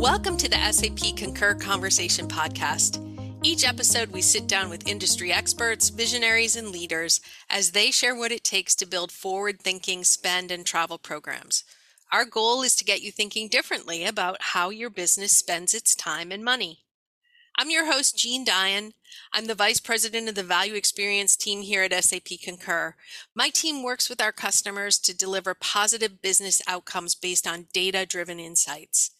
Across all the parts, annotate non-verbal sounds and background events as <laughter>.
Welcome to the SAP Concur Conversation Podcast. Each episode, we sit down with industry experts, visionaries, and leaders as they share what it takes to build forward thinking spend and travel programs. Our goal is to get you thinking differently about how your business spends its time and money. I'm your host, Jean Diane. I'm the Vice President of the Value Experience team here at SAP Concur. My team works with our customers to deliver positive business outcomes based on data driven insights.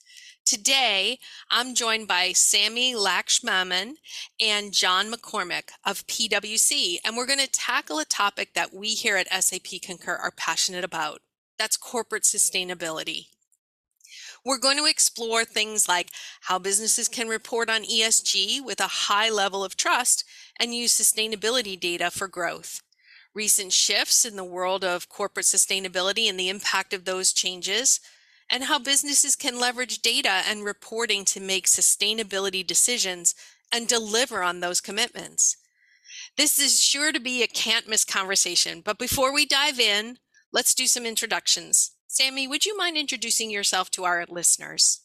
Today, I'm joined by Sammy Lakshmanan and John McCormick of PwC, and we're going to tackle a topic that we here at SAP Concur are passionate about. That's corporate sustainability. We're going to explore things like how businesses can report on ESG with a high level of trust and use sustainability data for growth. Recent shifts in the world of corporate sustainability and the impact of those changes, and how businesses can leverage data and reporting to make sustainability decisions and deliver on those commitments. This is sure to be a can't miss conversation, but before we dive in, let's do some introductions. Sammy, would you mind introducing yourself to our listeners?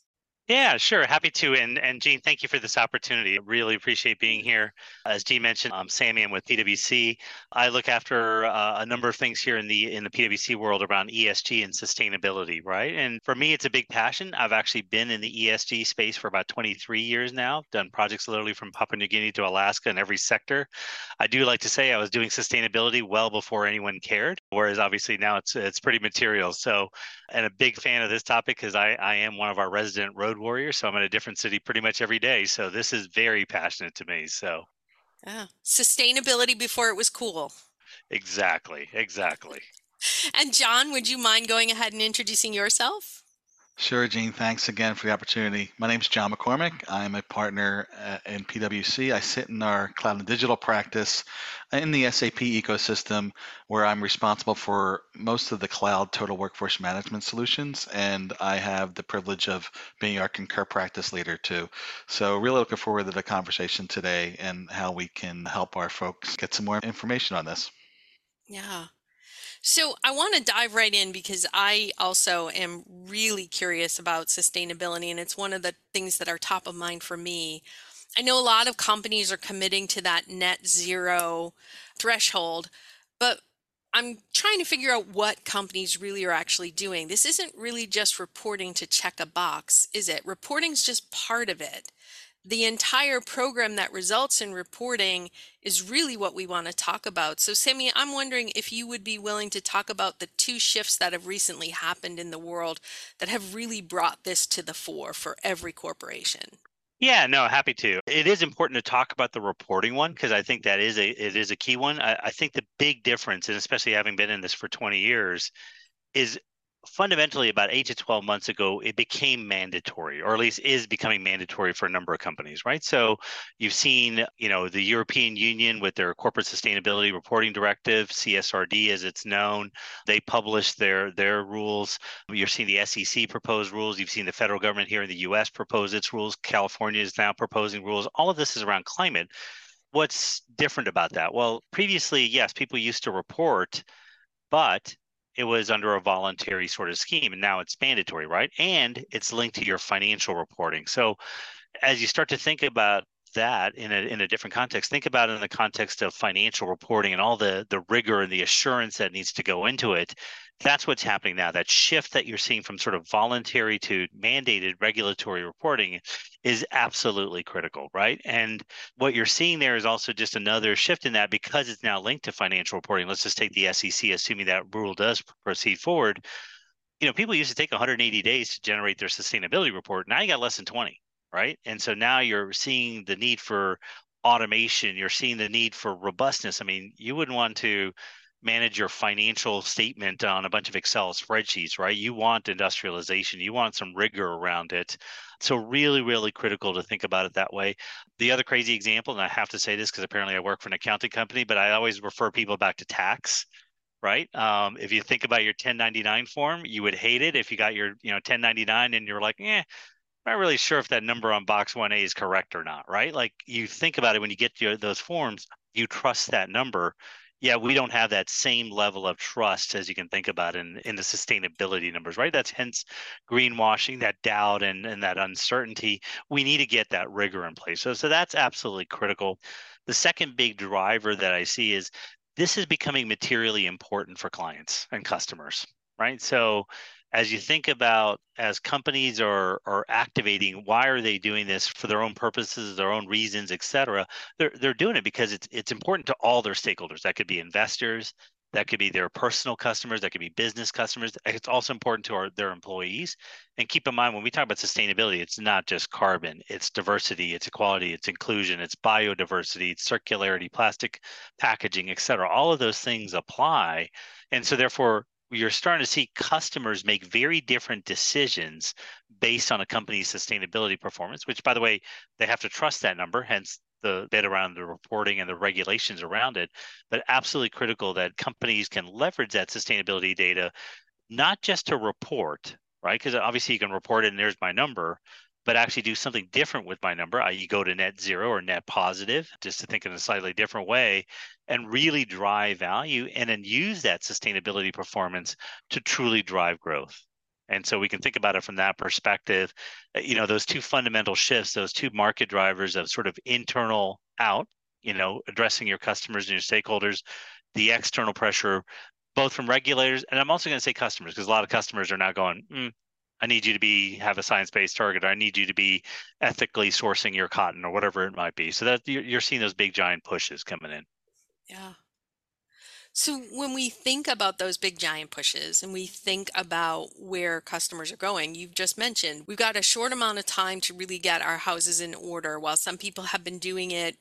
Yeah, sure. Happy to. And and Jean, thank you for this opportunity. Really appreciate being here. As Jean mentioned, I'm Sammy. I'm with PwC. I look after uh, a number of things here in the in the PwC world around ESG and sustainability, right? And for me, it's a big passion. I've actually been in the ESG space for about 23 years now. Done projects literally from Papua New Guinea to Alaska in every sector. I do like to say I was doing sustainability well before anyone cared, whereas obviously now it's it's pretty material. So, and a big fan of this topic because I I am one of our resident road road warrior, so I'm in a different city pretty much every day. So this is very passionate to me. So yeah. sustainability before it was cool. Exactly, exactly. <laughs> and John, would you mind going ahead and introducing yourself? Sure, Jean. Thanks again for the opportunity. My name is John McCormick. I'm a partner uh, in PwC. I sit in our cloud and digital practice in the SAP ecosystem, where I'm responsible for most of the cloud total workforce management solutions. And I have the privilege of being our Concur practice leader, too. So, really looking forward to the conversation today and how we can help our folks get some more information on this. Yeah. So I want to dive right in because I also am really curious about sustainability, and it's one of the things that are top of mind for me. I know a lot of companies are committing to that net zero threshold, but I'm trying to figure out what companies really are actually doing. This isn't really just reporting to check a box, is it? Reporting's just part of it the entire program that results in reporting is really what we want to talk about. So, Sammy, I'm wondering if you would be willing to talk about the two shifts that have recently happened in the world that have really brought this to the fore for every corporation. Yeah, no, happy to. It is important to talk about the reporting one because I think that is a it is a key one. I, I think the big difference, and especially having been in this for 20 years, is fundamentally about eight to 12 months ago it became mandatory or at least is becoming mandatory for a number of companies right? So you've seen you know the european union with their corporate sustainability reporting directive csrd as it's known. They published their their rules. You're seeing the sec propose rules. You've seen the federal government here in the us propose its rules. California is now proposing rules. All of this is around climate. What's different about that? Well previously yes people used to report but it was under a voluntary sort of scheme and now it's mandatory right? And it's linked to your financial reporting. So as you start to think about that in a in a different context think about it in the context of financial reporting and all the the rigor and the assurance that needs to go into it that's what's happening now. That shift that you're seeing from sort of voluntary to mandated regulatory reporting is absolutely critical, right? And what you're seeing there is also just another shift in that because it's now linked to financial reporting. Let's just take the SEC, assuming that rule does proceed forward. You know, people used to take 180 days to generate their sustainability report. Now you got less than 20, right? And so now you're seeing the need for automation. You're seeing the need for robustness. I mean, you wouldn't want to manage your financial statement on a bunch of Excel spreadsheets, right? You want industrialization, you want some rigor around it. So, really, really critical to think about it that way. The other crazy example, and I have to say this because apparently I work for an accounting company, but I always refer people back to tax right? Um, if you think about your 1099 form, you would hate it if you got your, you know, 1099 and you're like, eh, I'm not really sure if that number on box 1A is correct or not, right? Like you think about it when you get to those forms, you trust that number yeah, we don't have that same level of trust as you can think about in, in the sustainability numbers, right? That's hence greenwashing, that doubt and, and that uncertainty. We need to get that rigor in place. So, so that's absolutely critical. The second big driver that I see is this is becoming materially important for clients and customers, right? So as you think about as companies are are activating why are they doing this for their own purposes their own reasons et cetera they're, they're doing it because it's it's important to all their stakeholders. That could be investors that could be their personal customers that could be business customers. It's also important to our, their employees. And keep in mind when we talk about sustainability it's not just carbon it's diversity it's equality it's inclusion it's biodiversity it's circularity plastic packaging et cetera. All of those things apply. And so therefore you're starting to see customers make very different decisions based on a company's sustainability performance, which, by the way, they have to trust that number, hence the bit around the reporting and the regulations around it. But absolutely critical that companies can leverage that sustainability data, not just to report, right? Because obviously you can report it and there's my number, but actually do something different with my number, i.e., go to net zero or net positive, just to think in a slightly different way, and really drive value and then use that sustainability performance to truly drive growth. And so we can think about it from that perspective. Uh, you know, those two fundamental shifts, those two market drivers of sort of internal out, you know, addressing your customers and your stakeholders, the external pressure, both from regulators, and I'm also going to say customers, because a lot of customers are now going, mm, I need you to be have a science-based target. Or I need you to be ethically sourcing your cotton or whatever it might be. So that you're seeing those big giant pushes coming in. Yeah. So when we think about those big giant pushes and we think about where customers are going, you've just mentioned we've got a short amount of time to really get our houses in order while some people have been doing it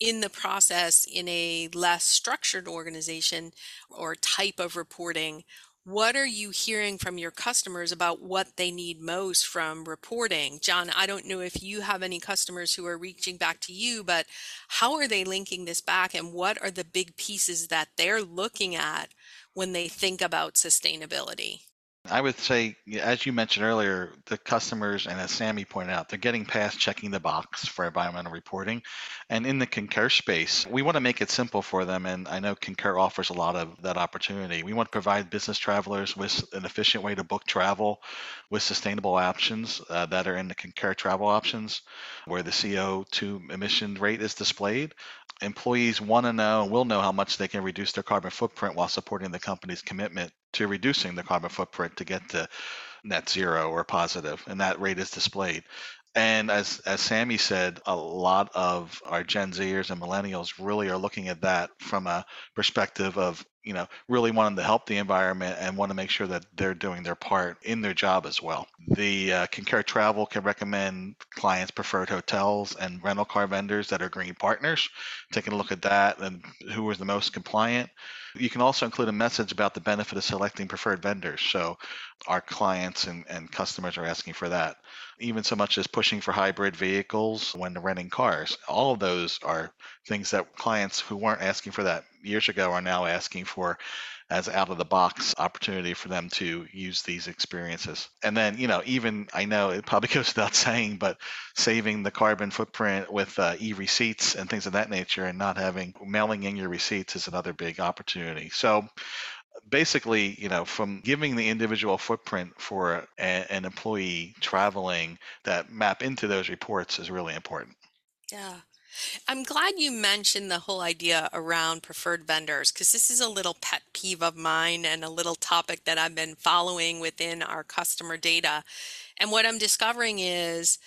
in the process in a less structured organization or type of reporting what are you hearing from your customers about what they need most from reporting? John, I don't know if you have any customers who are reaching back to you, but how are they linking this back and what are the big pieces that they're looking at when they think about sustainability? I would say, as you mentioned earlier, the customers, and as Sammy pointed out, they're getting past checking the box for environmental reporting. And in the Concur space, we want to make it simple for them. And I know Concur offers a lot of that opportunity. We want to provide business travelers with an efficient way to book travel with sustainable options uh, that are in the Concur travel options, where the CO2 emission rate is displayed. Employees want to know and will know how much they can reduce their carbon footprint while supporting the company's commitment to reducing the carbon footprint to get to net zero or positive, and that rate is displayed. And as as Sammy said, a lot of our Gen Zers and millennials really are looking at that from a perspective of you know really wanting to help the environment and want to make sure that they're doing their part in their job as well. The uh, Travel can recommend clients preferred hotels and rental car vendors that are green partners. Taking a look at that and who is the most compliant. You can also include a message about the benefit of selecting preferred vendors. So our clients and, and customers are asking for that. Even so much as pushing for hybrid vehicles when renting cars. All of those are things that clients who weren't asking for that years ago are now asking for as out of the box opportunity for them to use these experiences. And then, you know, even I know it probably <laughs> goes without saying, but saving the carbon footprint with uh, e receipts and things of that nature and not having mailing in your receipts is another big opportunity. So, basically, you know, from giving the individual footprint for a, an employee traveling that map into those reports is really important. Yeah. I'm glad you mentioned the whole idea around preferred vendors because this is a little pet peeve of mine and a little topic that I've been following within our customer data. And what I'm discovering is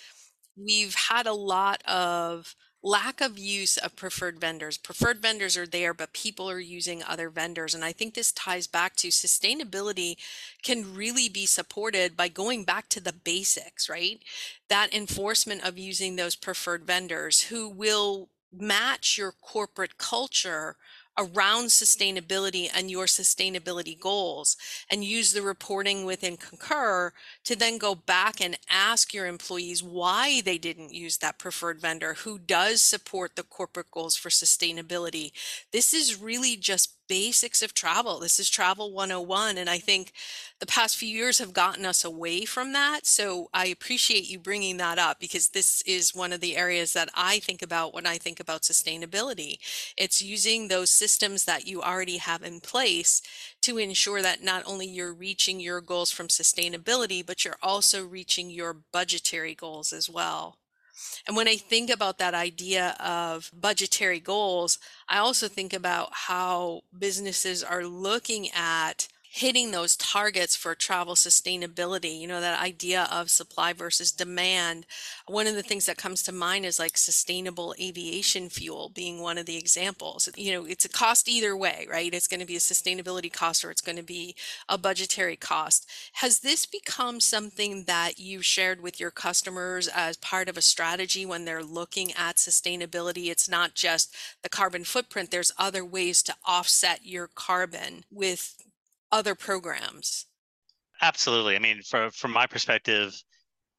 we've had a lot of lack of use of preferred vendors. Preferred vendors are there, but people are using other vendors. And I think this ties back to sustainability can really be supported by going back to the basics, right? That enforcement of using those preferred vendors who will match your corporate culture around sustainability and your sustainability goals and use the reporting within Concur to then go back and ask your employees why they didn't use that preferred vendor who does support the corporate goals for sustainability. This is really just basics of travel. This is travel 101. And I think the past few years have gotten us away from that. So I appreciate you bringing that up because this is one of the areas that I think about when I think about sustainability. It's using those systems that you already have in place to ensure that not only you're reaching your goals from sustainability, but you're also reaching your budgetary goals as well. And when I think about that idea of budgetary goals, I also think about how businesses are looking at hitting those targets for travel sustainability, you know, that idea of supply versus demand. One of the things that comes to mind is like sustainable aviation fuel being one of the examples. You know, it's a cost either way, right? It's going to be a sustainability cost or it's going to be a budgetary cost. Has this become something that you've shared with your customers as part of a strategy when they're looking at sustainability? It's not just the carbon footprint, there's other ways to offset your carbon with other programs. Absolutely. I mean, from from my perspective,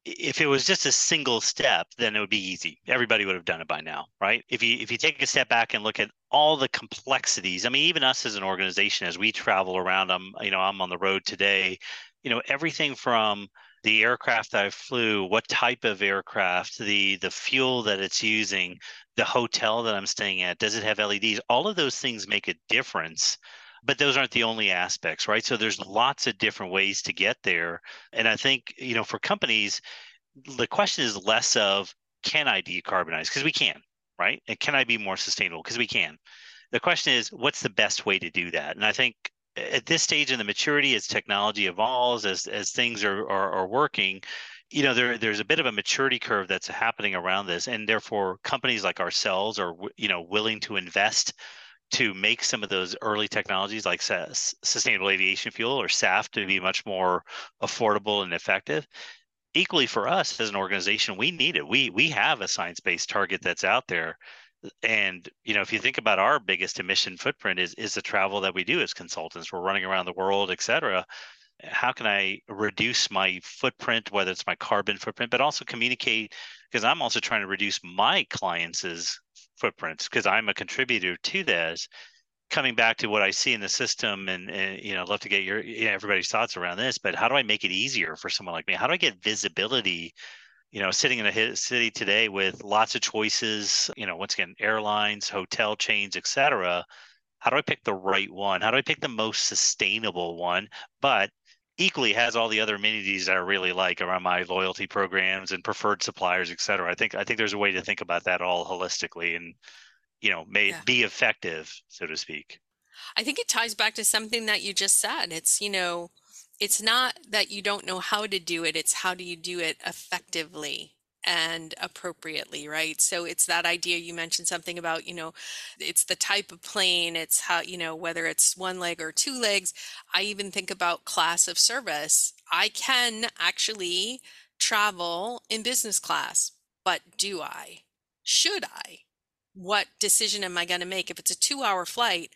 if it was just a single step, then it would be easy. Everybody would have done it by now, right? If you if you take a step back and look at all the complexities, I mean, even us as an organization, as we travel around, I'm you know I'm on the road today, you know everything from the aircraft that I flew, what type of aircraft, the the fuel that it's using, the hotel that I'm staying at, does it have LEDs? All of those things make a difference but those aren't the only aspects right? So there's lots of different ways to get there. And i think you know for companies the question is less of can i decarbonize? Because we can right? And can i be more sustainable? Because we can. The question is what's the best way to do that? And i think at this stage in the maturity as technology evolves as as things are are, are working you know there there's a bit of a maturity curve that's happening around this. And therefore companies like ourselves are you know willing to invest to make some of those early technologies like sustainable aviation fuel or SAF to be mm-hmm. much more affordable and effective. Equally for us as an organization, we need it. We we have a science-based target that's out there. And you know, if you think about our biggest emission footprint is is the travel that we do as consultants. We're running around the world, et cetera how can I reduce my footprint, whether it's my carbon footprint, but also communicate because I'm also trying to reduce my clients' footprints because I'm a contributor to this. Coming back to what I see in the system, and, and you know, love to get your you know, everybody's thoughts around this. But how do I make it easier for someone like me? How do I get visibility? You know, sitting in a city today with lots of choices. You know, once again, airlines, hotel chains, etc. How do I pick the right one? How do I pick the most sustainable one? But equally has all the other amenities that I really like around my loyalty programs and preferred suppliers, et cetera. I think I think there's a way to think about that all holistically and you know may yeah. be effective, so to speak. I think it ties back to something that you just said. It's you know, it's not that you don't know how to do it; it's how do you do it effectively and appropriately, right? So it's that idea you mentioned something about, you know, it's the type of plane, it's how, you know, whether it's one leg or two legs. I even think about class of service. I can actually travel in business class, but do I? Should I? What decision am I going to make? If it's a two hour flight,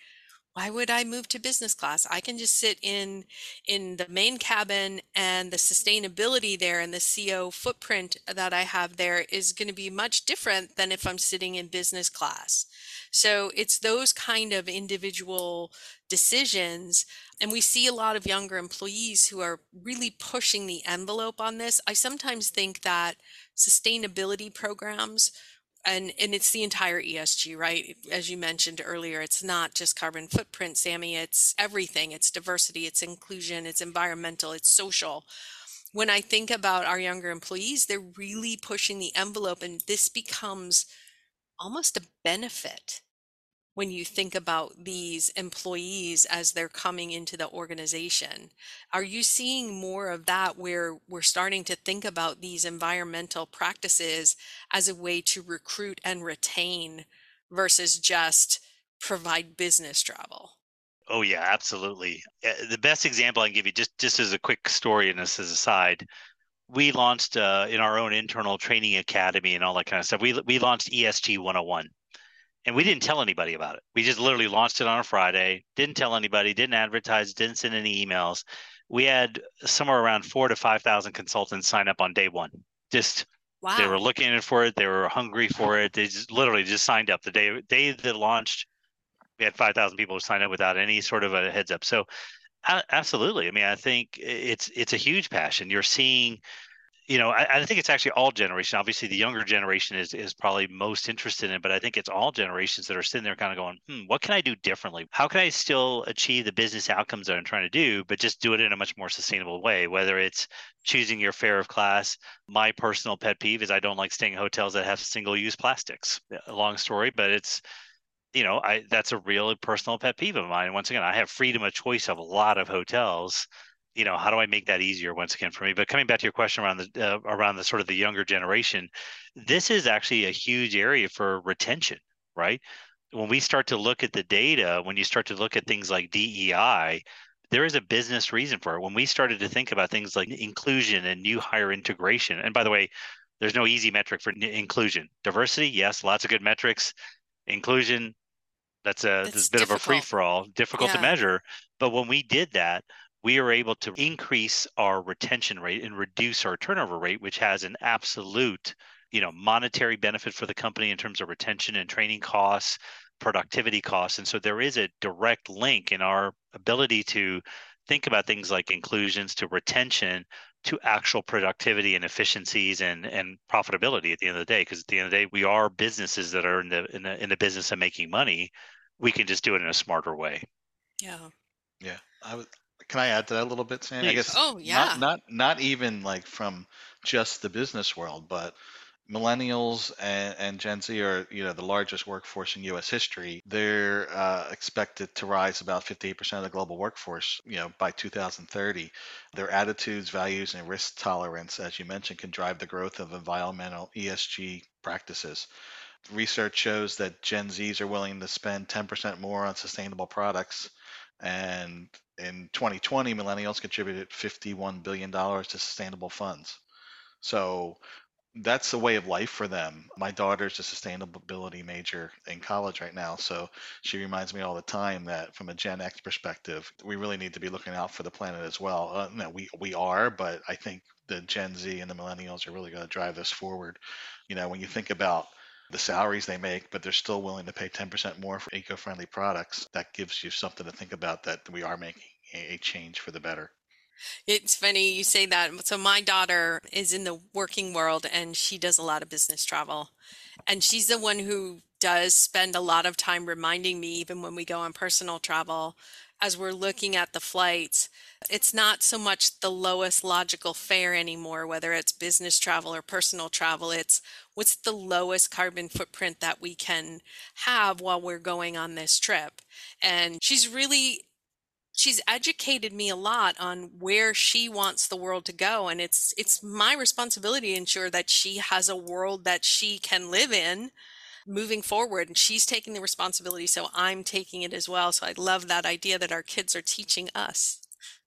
why would I move to business class? I can just sit in in the main cabin and the sustainability there and the CO footprint that I have there is going to be much different than if I'm sitting in business class. So it's those kind of individual decisions. And we see a lot of younger employees who are really pushing the envelope on this. I sometimes think that sustainability programs and and it's the entire ESG, right? As you mentioned earlier, it's not just carbon footprint, Sammy. It's everything. It's diversity. It's inclusion. It's environmental. It's social. When I think about our younger employees, they're really pushing the envelope, and this becomes almost a benefit when you think about these employees as they're coming into the organization. Are you seeing more of that where we're starting to think about these environmental practices as a way to recruit and retain versus just provide business travel? Oh yeah, absolutely. Eh, the best example I can give you, just just as a quick story, and this as a side, we launched uh, in our own internal training academy and all that kind of stuff. We we launched ESG 101, and we didn't tell anybody about it. We just literally launched it on a Friday, didn't tell anybody, didn't advertise, didn't send any emails. We had somewhere around four to 5,000 consultants sign up on day one. Just wow. they were looking for it, they were hungry for it. They just literally just signed up the day day that launched. we had 5,000 people who signed up without any sort of a heads up. So absolutely. I mean, I think it's it's a huge passion. You're seeing you know, I, I, think it's actually all generation. Obviously, the younger generation is is probably most interested in it, but I think it's all generations that are sitting there kind of going, hmm, what can I do differently? How can I still achieve the business outcomes that I'm trying to do, but just do it in a much more sustainable way? Whether it's choosing your fare of class. My personal pet peeve is I don't like staying in hotels that have single use plastics. Long story, but it's you know, I that's a real personal pet peeve of mine. Once again, I have freedom of choice of a lot of hotels you know how do i make that easier once again for me? But coming back to your question around the uh, around the sort of the younger generation this is actually a huge area for retention right? When we start to look at the data when you start to look at things like dei there is a business reason for it. When we started to think about things like inclusion and new hire integration and by the way there's no easy metric for inclusion. Diversity yes lots of good metrics. Inclusion that's a, that's a bit difficult. of a free for all difficult yeah. to measure. But when we did that we are able to increase our retention rate and reduce our turnover rate, which has an absolute, you know, monetary benefit for the company in terms of retention and training costs, productivity costs. And so there is a direct link in our ability to think about things like inclusions to retention to actual productivity and efficiencies and and profitability at the end of the day. Because at the end of the day we are businesses that are in the in the in the business of making money. We can just do it in a smarter way. Yeah. Yeah. I would can I add to that a little bit, Sandy? I guess Oh, yeah. not not not even like from just the business world, but millennials and, and Gen Z are you know the largest workforce in U.S. history. They're uh, expected to rise about 58% of the global workforce, you know, by 2030. Their attitudes, values, and risk tolerance, as you mentioned, can drive the growth of environmental ESG practices. Research shows that Gen Zs are willing to spend 10% more on sustainable products and in 2020, millennials contributed $51 billion to sustainable funds. So that's a way of life for them. My daughter's a sustainability major in college right now, so she reminds me all the time that from a Gen X perspective, we really need to be looking out for the planet as well. Uh, no, we we are, but I think the Gen Z and the millennials are really going to drive this forward. You know, when you think about the salaries they make, but they're still willing to pay 10% more for eco friendly products. That gives you something to think about that we are making a change for the better. It's funny you say that. So, my daughter is in the working world and she does a lot of business travel. And she's the one who does spend a lot of time reminding me, even when we go on personal travel, as we're looking at the flights, it's not so much the lowest logical fare anymore, whether it's business travel or personal travel. It's what's the lowest carbon footprint that we can have while we're going on this trip. And she's really she's educated me a lot on where she wants the world to go and it's it's my responsibility to ensure that she has a world that she can live in moving forward and she's taking the responsibility so i'm taking it as well so i love that idea that our kids are teaching us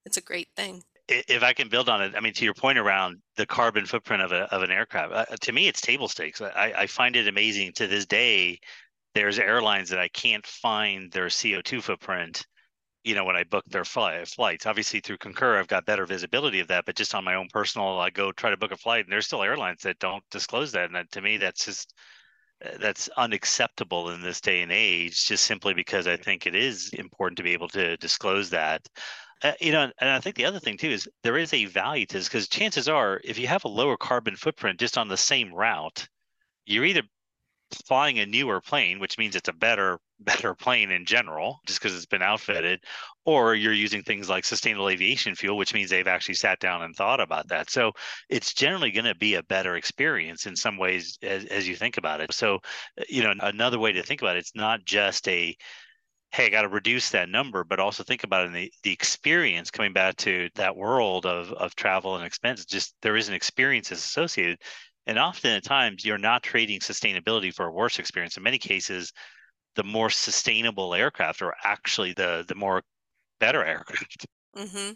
it's a great thing. If i can build on it i mean to your point around the carbon footprint of, a, of an aircraft uh, to me it's table stakes. I, I find it amazing to this day there's airlines that i can't find their co2 footprint you know when i book their fly, flights. Obviously through concur i've got better visibility of that but just on my own personal i go try to book a flight and there's still airlines that don't disclose that and that, to me that's just that's unacceptable in this day and age just simply because i think it is important to be able to disclose that uh, you know and i think the other thing too is there is a value to this because chances are if you have a lower carbon footprint just on the same route you're either flying a newer plane which means it's a better <laughs> better plane in general just because it's been outfitted or you're using things like sustainable aviation fuel which means they've actually sat down and thought about that. So it's generally going to be a better experience in some ways as, as you think about it. So you know another way to think about it it's not just a hey, I got to reduce that number, but also think about it in the, the experience coming back to that world of, of travel and expense. Just there is an experience that's associated. And often at times you're not trading sustainability for a worse experience. In many cases, the more sustainable aircraft are actually the the more better aircraft. Mm-hmm.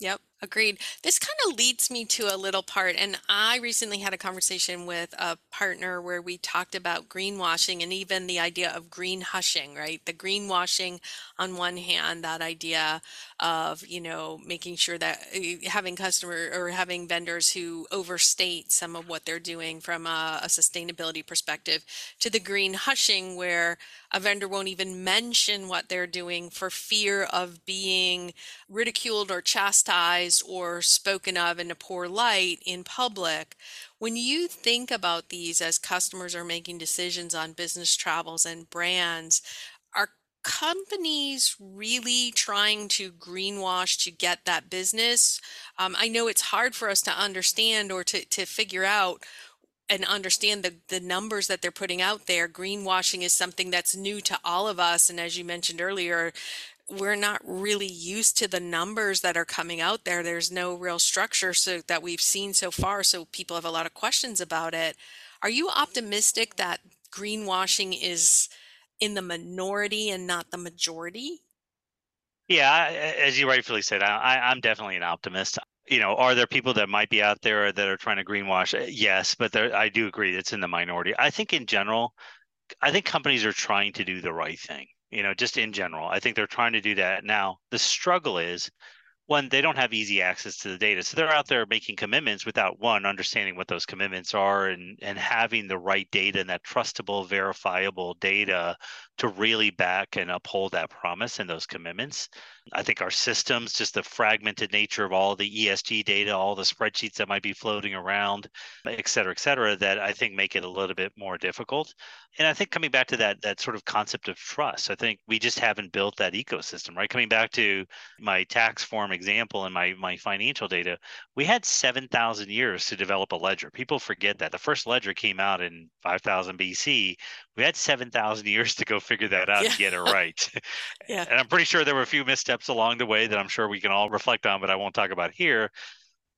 Yep, Agreed. This kind of leads me to a little part. And I recently had a conversation with a partner where we talked about greenwashing and even the idea of green hushing, right? The greenwashing, on one hand, that idea of, you know, making sure that uh, having customer or having vendors who overstate some of what they're doing from a, a sustainability perspective, to the green hushing, where a vendor won't even mention what they're doing for fear of being ridiculed or chastised or spoken of in a poor light in public. When you think about these as customers are making decisions on business travels and brands, are companies really trying to greenwash to get that business? Um, I know it's hard for us to understand or to, to figure out and understand the, the numbers that they're putting out there. Greenwashing is something that's new to all of us. And as you mentioned earlier, we're not really used to the numbers that are coming out there. There's no real structure so that we've seen so far. So people have a lot of questions about it. Are you optimistic that greenwashing is in the minority and not the majority? Yeah, as you rightfully said, I, I'm definitely an optimist you know, are there people that might be out there that are trying to greenwash? Uh, yes, but there, I do agree it's in the minority. I think in general, I think companies are trying to do the right thing. You know, just in general, I think they're trying to do that. Now, the struggle is one, they don't have easy access to the data. So they're out there making commitments without one, understanding what those commitments are and, and having the right data and that trustable, verifiable data to really back and uphold that promise and those commitments. I think our systems, just the fragmented nature of all the ESG data, all the spreadsheets that might be floating around, et cetera, et cetera, that I think make it a little bit more difficult. And I think coming back to that that sort of concept of trust, I think we just haven't built that ecosystem, right? Coming back to my tax form example and my my financial data, we had 7,000 years to develop a ledger. People forget that. The first ledger came out in 5000 BC. We had 7,000 years to go figure that out yeah. and get it right. <laughs> yeah. And I'm pretty sure there were a few missteps along the way that I'm sure we can all reflect on, but I won't talk about here.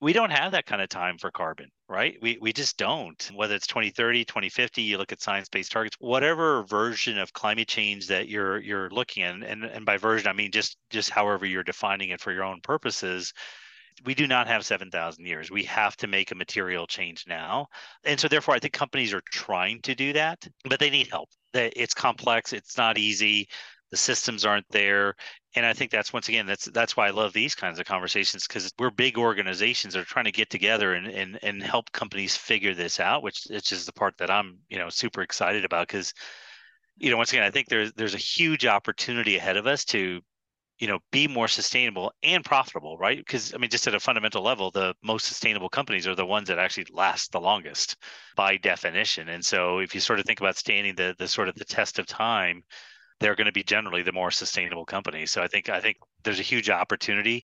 We don't have that kind of time for carbon, right? We, we just don't. Whether it's 2030, 2050, you look at science-based targets, whatever version of climate change that you're you're looking at, and, and by version I mean just just however you're defining it for your own purposes, we do not have 7,000 years. We have to make a material change now. And so, therefore, I think companies are trying to do that, but they need help. It's complex, it's not easy. The systems aren't there. And I think that's once again, that's that's why I love these kinds of conversations because we're big organizations that are trying to get together and, and and help companies figure this out, which which is the part that I'm, you know, super excited about because you know, once again, I think there's there's a huge opportunity ahead of us to you know be more sustainable and profitable right? Because i mean just at a fundamental level the most sustainable companies are the ones that actually last the longest by definition. And so if you sort of think about standing the the sort of the test of time they're going to be generally the more sustainable companies. So i think i think there's a huge opportunity.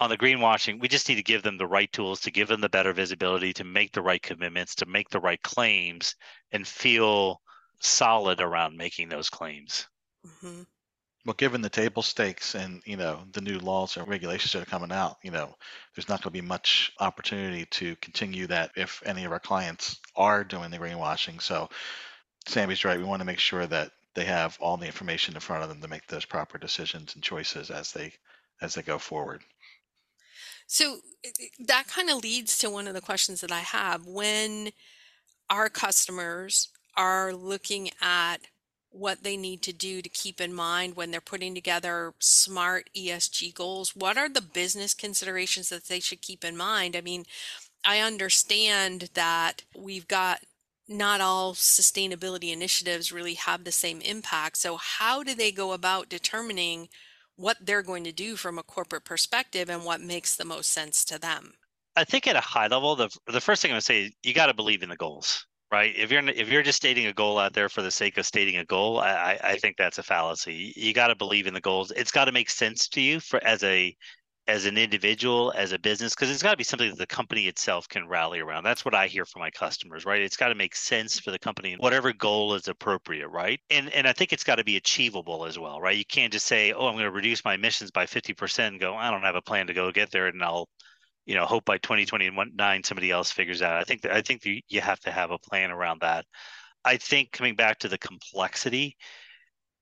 On the greenwashing we just need to give them the right tools to give them the better visibility to make the right commitments to make the right claims and feel solid around making those claims. Mm-hmm. Well, given the table stakes and you know the new laws and regulations that are coming out, you know, there's not going to be much opportunity to continue that if any of our clients are doing the greenwashing. So, Sammy's right. We want to make sure that they have all the information in front of them to make those proper decisions and choices as they as they go forward. So eh, eh, that kind of leads to one of the questions that I have when our customers are looking at what they need to do to keep in mind when they're putting together smart ESG goals? What are the business considerations that they should keep in mind? I mean, I understand that we've got not all sustainability initiatives really have the same impact. So, how do they go about determining what they're going to do from a corporate perspective and what makes the most sense to them? I think at a high level, the the first thing going to say, you got to believe in the goals right? If you're if you're just stating a goal out there for the sake of stating a goal, I, I think that's a fallacy. You got to believe in the goals. It's got to make sense to you for as a as an individual, as a business, because it's got to be something that the company itself can rally around. That's what I hear from my customers, right? It's got to make sense for the company, whatever goal is appropriate, right? And and I think it's got to be achievable as well, right? You can't just say, oh, I'm going to reduce my emissions by 50% and go, I don't have a plan to go get there, and I'll you know hope by 2029 somebody else figures out i think that i think you have to have a plan around that i think coming back to the complexity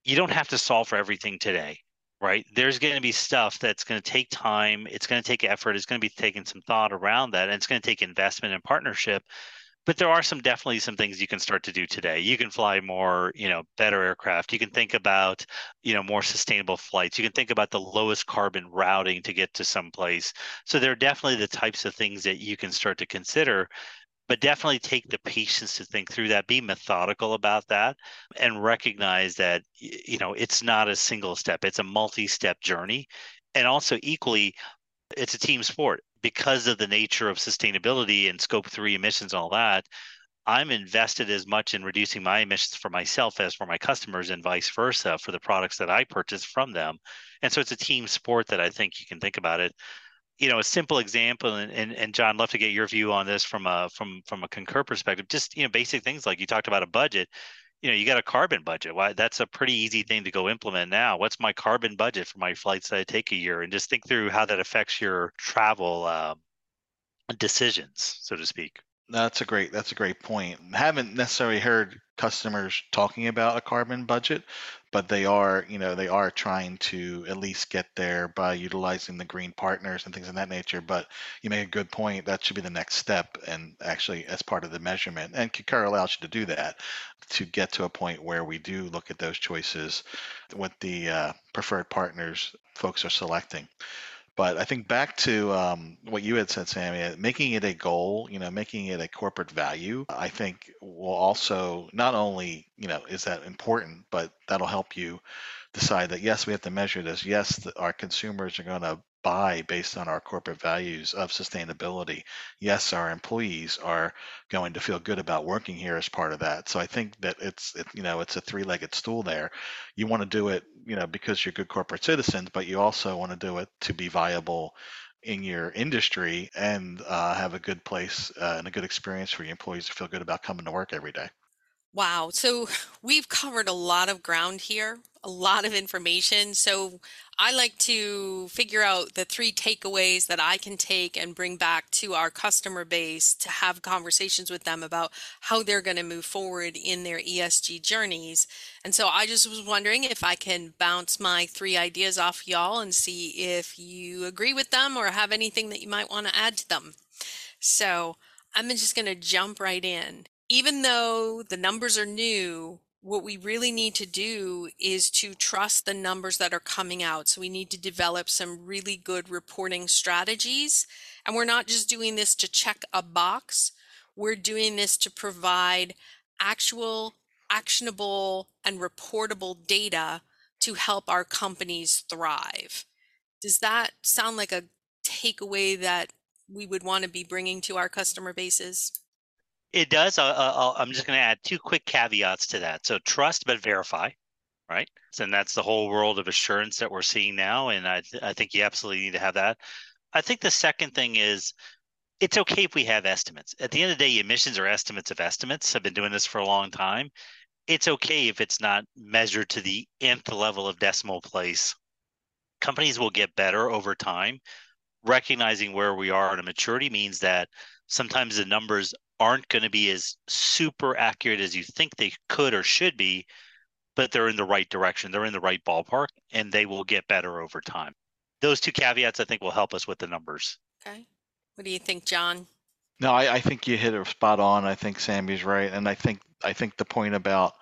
you don't have to solve for everything today right? There's going to be stuff that's going to take time. It's going to take effort. It's going to be taking some thought around that. And it's going to take investment and partnership. But there are some definitely some things you can start to do today. You can fly more, you know, better aircraft. You can think about, you know, more sustainable flights. You can think about the lowest carbon routing to get to some place. So there are definitely the types of things that you can start to consider but definitely take the patience to think through that be methodical about that and recognize that you know it's not a single step it's a multi-step journey and also equally it's a team sport. Because of the nature of sustainability and scope 3 emissions and all that i'm invested as much in reducing my emissions for myself as for my customers and vice versa for the products that i purchase from them. And so it's a team sport that i think you can think about it. You know a simple example and, and, and john love to get your view on this from a from from a concur perspective. Just you know basic things like you talked about a budget you know you got a carbon budget. Why that's a pretty easy thing to go implement now. What's my carbon budget for my flights that i take a year? And just think through how that affects your travel uh, decisions so to speak. That's a great that's a great point. Haven't necessarily heard customers talking about a carbon budget, but they are, you know, they are trying to at least get there by utilizing the green partners and things of that nature. But you make a good point. That should be the next step, and actually as part of the measurement. And Concur allows you to do that to get to a point where we do look at those choices, what the uh, preferred partners folks are selecting. But I think back to um, what you had said, Sammy, uh, making it a goal, you know, making it a corporate value, I think will also not only, you know, is that important, but that'll help you decide that yes, we have to measure this. Yes, the, our consumers are going to buy based on our corporate values of sustainability. Yes, our employees are going to feel good about working here as part of that. So I think that it's it, you know it's a three-legged stool there. You want to do it you know because you're good corporate citizens, but you also want to do it to be viable in your industry and uh, have a good place uh, and a good experience for your employees to feel good about coming to work every day. Wow. So <laughs> we've covered a lot of ground here, a lot of information. So I like to figure out the three takeaways that I can take and bring back to our customer base to have conversations with them about how they're going to move forward in their ESG journeys. And so I just was wondering if I can bounce my three ideas off y'all and see if you agree with them or have anything that you might want to add to them. So I'm just going to jump right in even though the numbers are new, what we really need to do is to trust the numbers that are coming out. So we need to develop some really good reporting strategies. And we're not just doing this to check a box, we're doing this to provide actual, actionable, and reportable data to help our companies thrive. Does that sound like a takeaway that we would want to be bringing to our customer bases? It does. i am just going to add two quick caveats to that. So trust but verify, right? And that's the whole world of assurance that we're seeing now. And I, I think you absolutely need to have that. I think the second thing is it's okay if we have estimates. At the end of the day, emissions are estimates of estimates. I've been doing this for a long time. It's okay if it's not measured to the nth level of decimal place. Companies will get better over time. Recognizing where we are in a maturity means that sometimes the numbers aren't going to be as super accurate as you think they could or should be, but they're in the right direction. They're in the right ballpark and they will get better over time. Those two caveats, I think, will help us with the numbers. Okay. What do you think, John? No, I, I think you hit it spot on. I think Sammy's right. And I think I think the point about,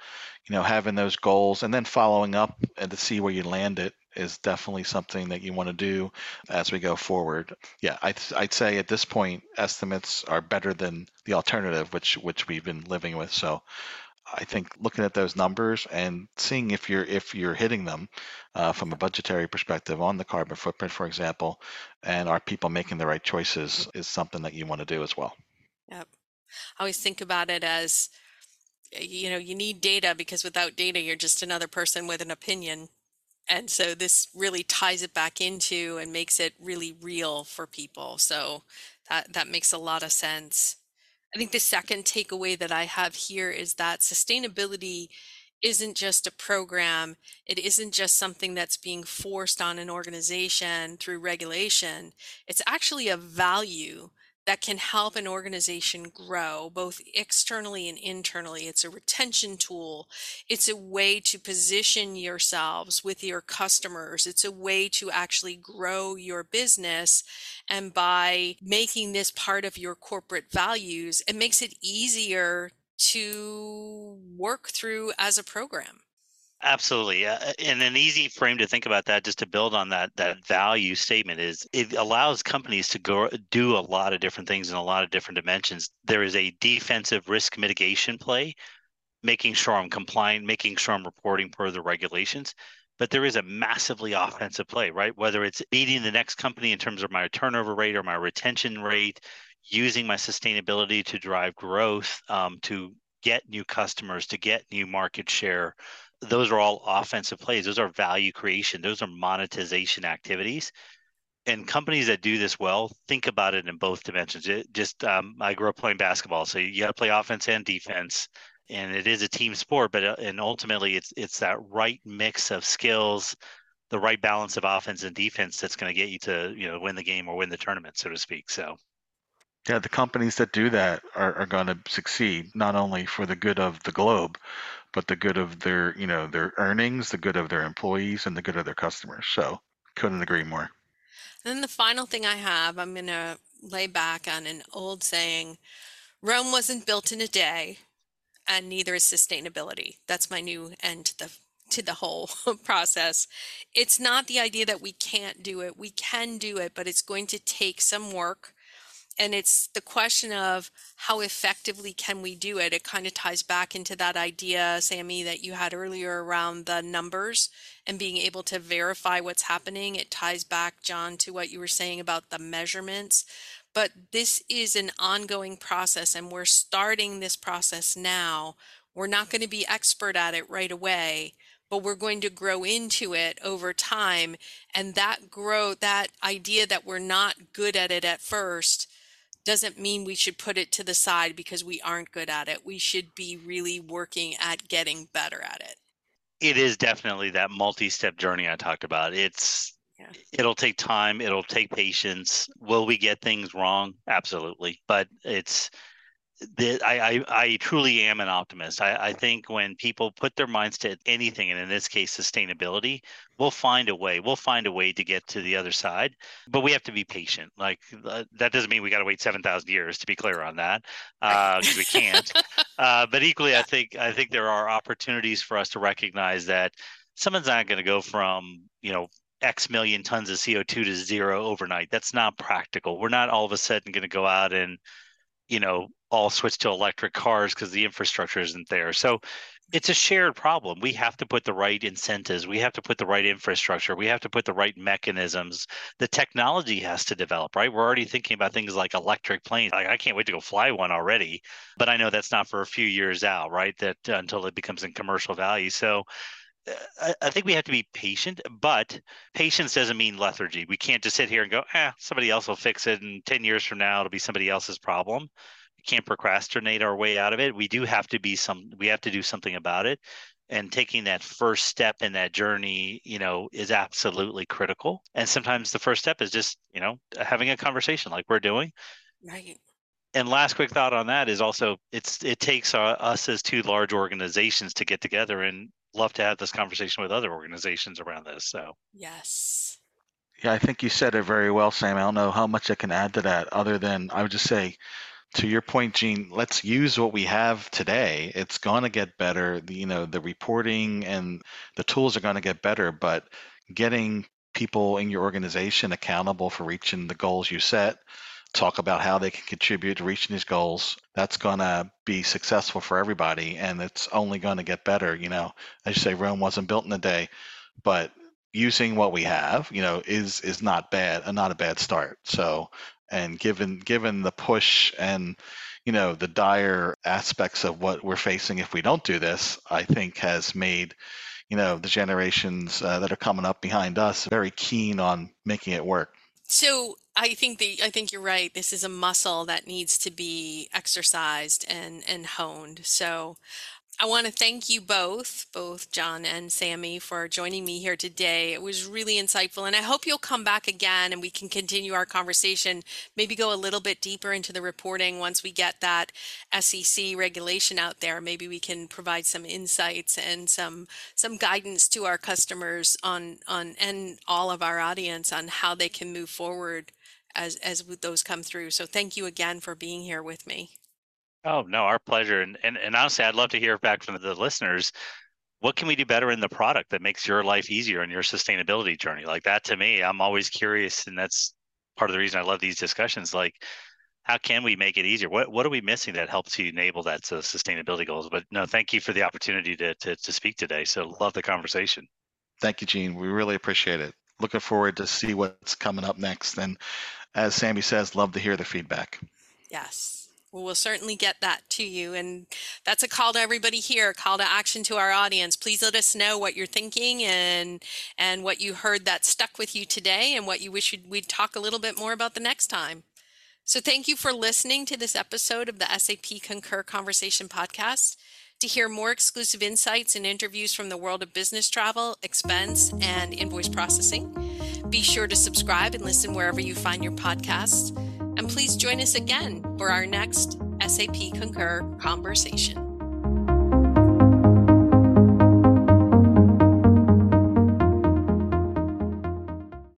you know, having those goals and then following up and to see where you land it is definitely something that you want to do as we go forward. Yeah, I'd, I'd say at this point, estimates are better than the alternative, which which we've been living with. So I think looking at those numbers and seeing if you're if you're hitting them uh, from a budgetary perspective on the carbon footprint, for example, and are people making the right choices is something that you want to do as well. Yep. I always think about it as you know you need data because without data you're just another person with an opinion and so this really ties it back into and makes it really real for people. So that that makes a lot of sense. I think the second takeaway that i have here is that sustainability isn't just a program. It isn't just something that's being forced on an organization through regulation. It's actually a value that can help an organization grow both externally and internally. It's a retention tool. It's a way to position yourselves with your customers. It's a way to actually grow your business. And by making this part of your corporate values, it makes it easier to work through as a program. Absolutely. Uh, and an easy frame to think about that, just to build on that that value statement, is it allows companies to go do a lot of different things in a lot of different dimensions. There is a defensive risk mitigation play, making sure I'm compliant, making sure I'm reporting per the regulations. But there is a massively offensive play, right? Whether it's beating the next company in terms of my turnover rate or my retention rate, using my sustainability to drive growth, um, to get new customers, to get new market share those are all offensive plays. Those are value creation. Those are monetization activities. And companies that do this well think about it in both dimensions. It just um, I grew up playing basketball, so you got to play offense and defense, and it is a team sport. But uh, and ultimately, it's it's that right mix of skills, the right balance of offense and defense that's going to get you to you know win the game or win the tournament, so to speak. So. Yeah, the companies that do that are, are going to succeed not only for the good of the globe, but the good of their, you know, their earnings, the good of their employees, and the good of their customers. So couldn't agree more. And then the final thing I have, I'm going to lay back on an old saying Rome wasn't built in a day, and neither is sustainability. That's my new end to the to the whole <laughs> process. It's not the idea that we can't do it. We can do it, but it's going to take some work and it's the question of how effectively can we do it it kind of ties back into that idea sammy that you had earlier around the numbers and being able to verify what's happening. It ties back john to what you were saying about the measurements. But this is an ongoing process and we're starting this process now. We're not going to be expert at it right away but we're going to grow into it over time. And that grow that idea that we're not good at it at first doesn't mean we should put it to the side because we aren't good at it. We should be really working at getting better at it. It is definitely that multi-step journey I talked about. It's yeah. it'll take time, it'll take patience. Will we get things wrong? Absolutely. But it's the, I, I, I truly am an optimist. I, I think when people put their minds to anything, and in this case, sustainability, we'll find a way. We'll find a way to get to the other side. But we have to be patient. Like uh, that doesn't mean we got to wait seven thousand years. To be clear on that, because uh, we can't. <laughs> uh, but equally, I think I think there are opportunities for us to recognize that someone's not going to go from you know X million tons of CO2 to zero overnight. That's not practical. We're not all of a sudden going to go out and you know all switch to electric cars because the infrastructure isn't there. So it's a shared problem. We have to put the right incentives. We have to put the right infrastructure. We have to put the right mechanisms. The technology has to develop right? We're already thinking about things like electric planes. Like, i can't wait to go fly one already but i know that's not for a few years out right? That uh, until it becomes in commercial value. So uh, I, think we have to be patient, but patience doesn't mean lethargy. We can't just sit here and go, "Ah, somebody else will fix it, and ten years from now it'll be somebody else's problem." We can't procrastinate our way out of it. We do have to be some. We have to do something about it, and taking that first step in that journey, you know, is absolutely critical. And sometimes the first step is just, you know, having a conversation like we're doing. Right and last quick thought on that is also it's it takes uh, us as two large organizations to get together and love to have this conversation with other organizations around this. So yes. Yeah, I think you said it very well, Sam. I don't know how much I can add to that other than I would just say to your point, Gene, let's use what we have today. It's going to get better. You know, the reporting and the tools are going to get better, but getting people in your organization accountable for reaching the goals you set talk about how they can contribute to reaching these goals that's going to be successful for everybody and it's only going to get better you know as you say rome wasn't built in a day but using what we have you know is is not bad not a bad start so and given given the push and you know the dire aspects of what we're facing if we don't do this i think has made you know the generations uh, that are coming up behind us very keen on making it work so I think the I think you're right. This is a muscle that needs to be exercised and and honed. So I want to thank you both, both John and Sammy, for joining me here today. It was really insightful, and I hope you'll come back again and we can continue our conversation, maybe go a little bit deeper into the reporting once we get that SEC regulation out there. Maybe we can provide some insights and some some guidance to our customers on on and all of our audience on how they can move forward as as those come through. So thank you again for being here with me. Oh no, our pleasure. And, and and honestly, I'd love to hear back from the listeners. What can we do better in the product that makes your life easier in your sustainability journey? Like that to me, I'm always curious, and that's part of the reason I love these discussions. Like, how can we make it easier? What what are we missing that helps you enable that to sustainability goals? But no, thank you for the opportunity to to, to speak today. So love the conversation. Thank you, Gene. We really appreciate it. Looking forward to see what's coming up next. And as Sammy says, love to hear the feedback. Yes. Well, we'll certainly get that to you. And that's a call to everybody here, a call to action to our audience. Please let us know what you're thinking and and what you heard that stuck with you today and what you wish we'd talk a little bit more about the next time. So thank you for listening to this episode of the SAP Concur Conversation podcast. To hear more exclusive insights and interviews from the world of business travel, expense, and invoice processing, be sure to subscribe and listen wherever you find your podcasts. And please join us again for our next SAP Concur conversation.